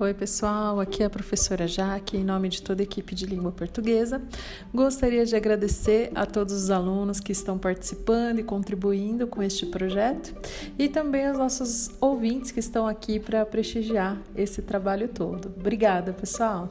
Oi, pessoal, aqui é a professora Jaque, em nome de toda a equipe de língua portuguesa. Gostaria de agradecer a todos os alunos que estão participando e contribuindo com este projeto e também aos nossos ouvintes que estão aqui para prestigiar esse trabalho todo. Obrigada, pessoal!